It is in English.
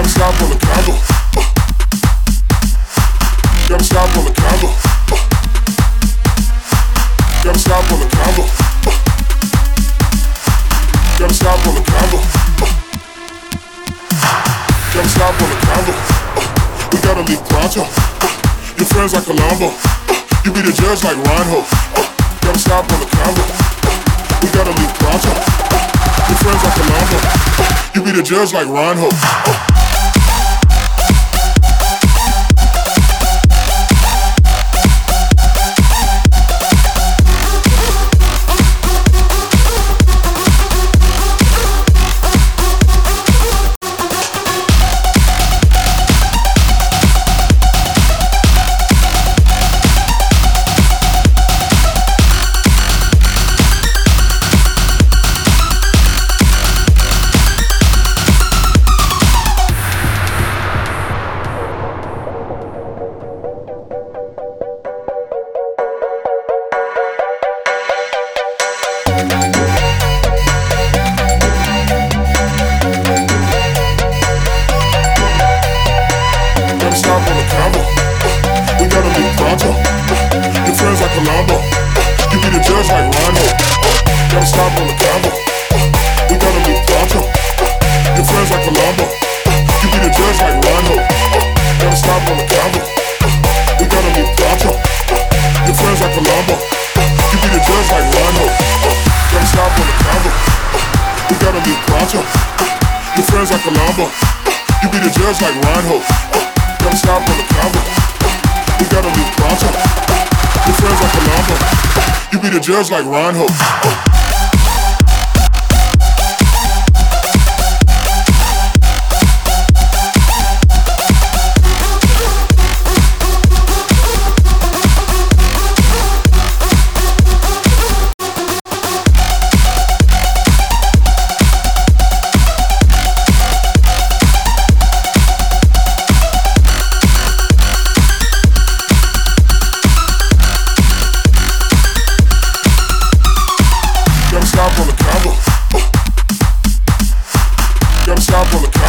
Gotta stop on the combo. Gotta stop on the combo. Gotta stop on the combo. Gotta stop on the combo. We gotta leave pronto. Your friends like Colombo. You be the judge like Reinhold. Gotta stop on the combo. We gotta leave pronto. Your friends like Colombo. You be the judge like Reinhold. Combo. We gotta leave pronto. Your friends like Colombo. You be the judge like Rondo. Gotta stop on the combo. We gotta leave pronto. Your friends like Colombo. You be the judge like Rondo. Gotta stop on the combo. We gotta leave pronto. Your friends like Colombo. You be the judge like Reinhold. Gotta stop on the combo. We gotta leave pronto. Your friends like Colombo. You be the judge like Reinhold. stop on the